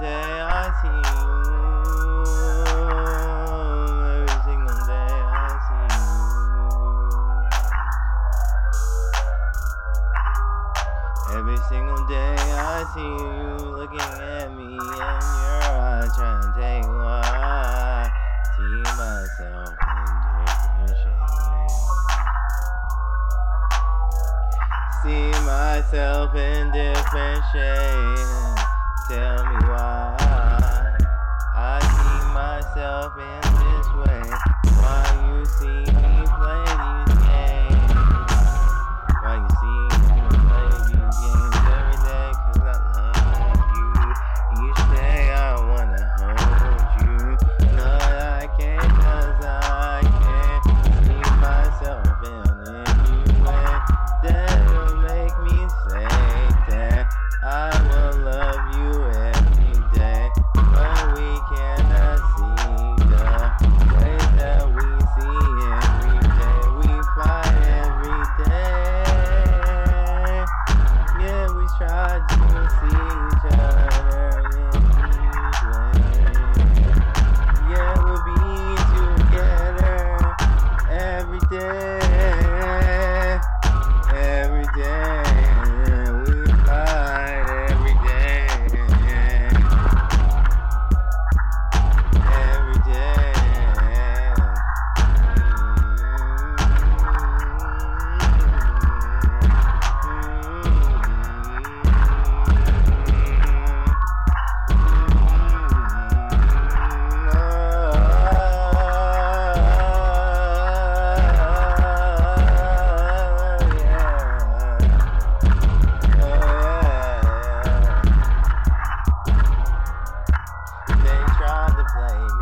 day I see you. Every single day I see you. Every single day I see you looking at me in your eyes, trying to take what I see myself in different shades. See myself in different shades. Tell me myself in て playing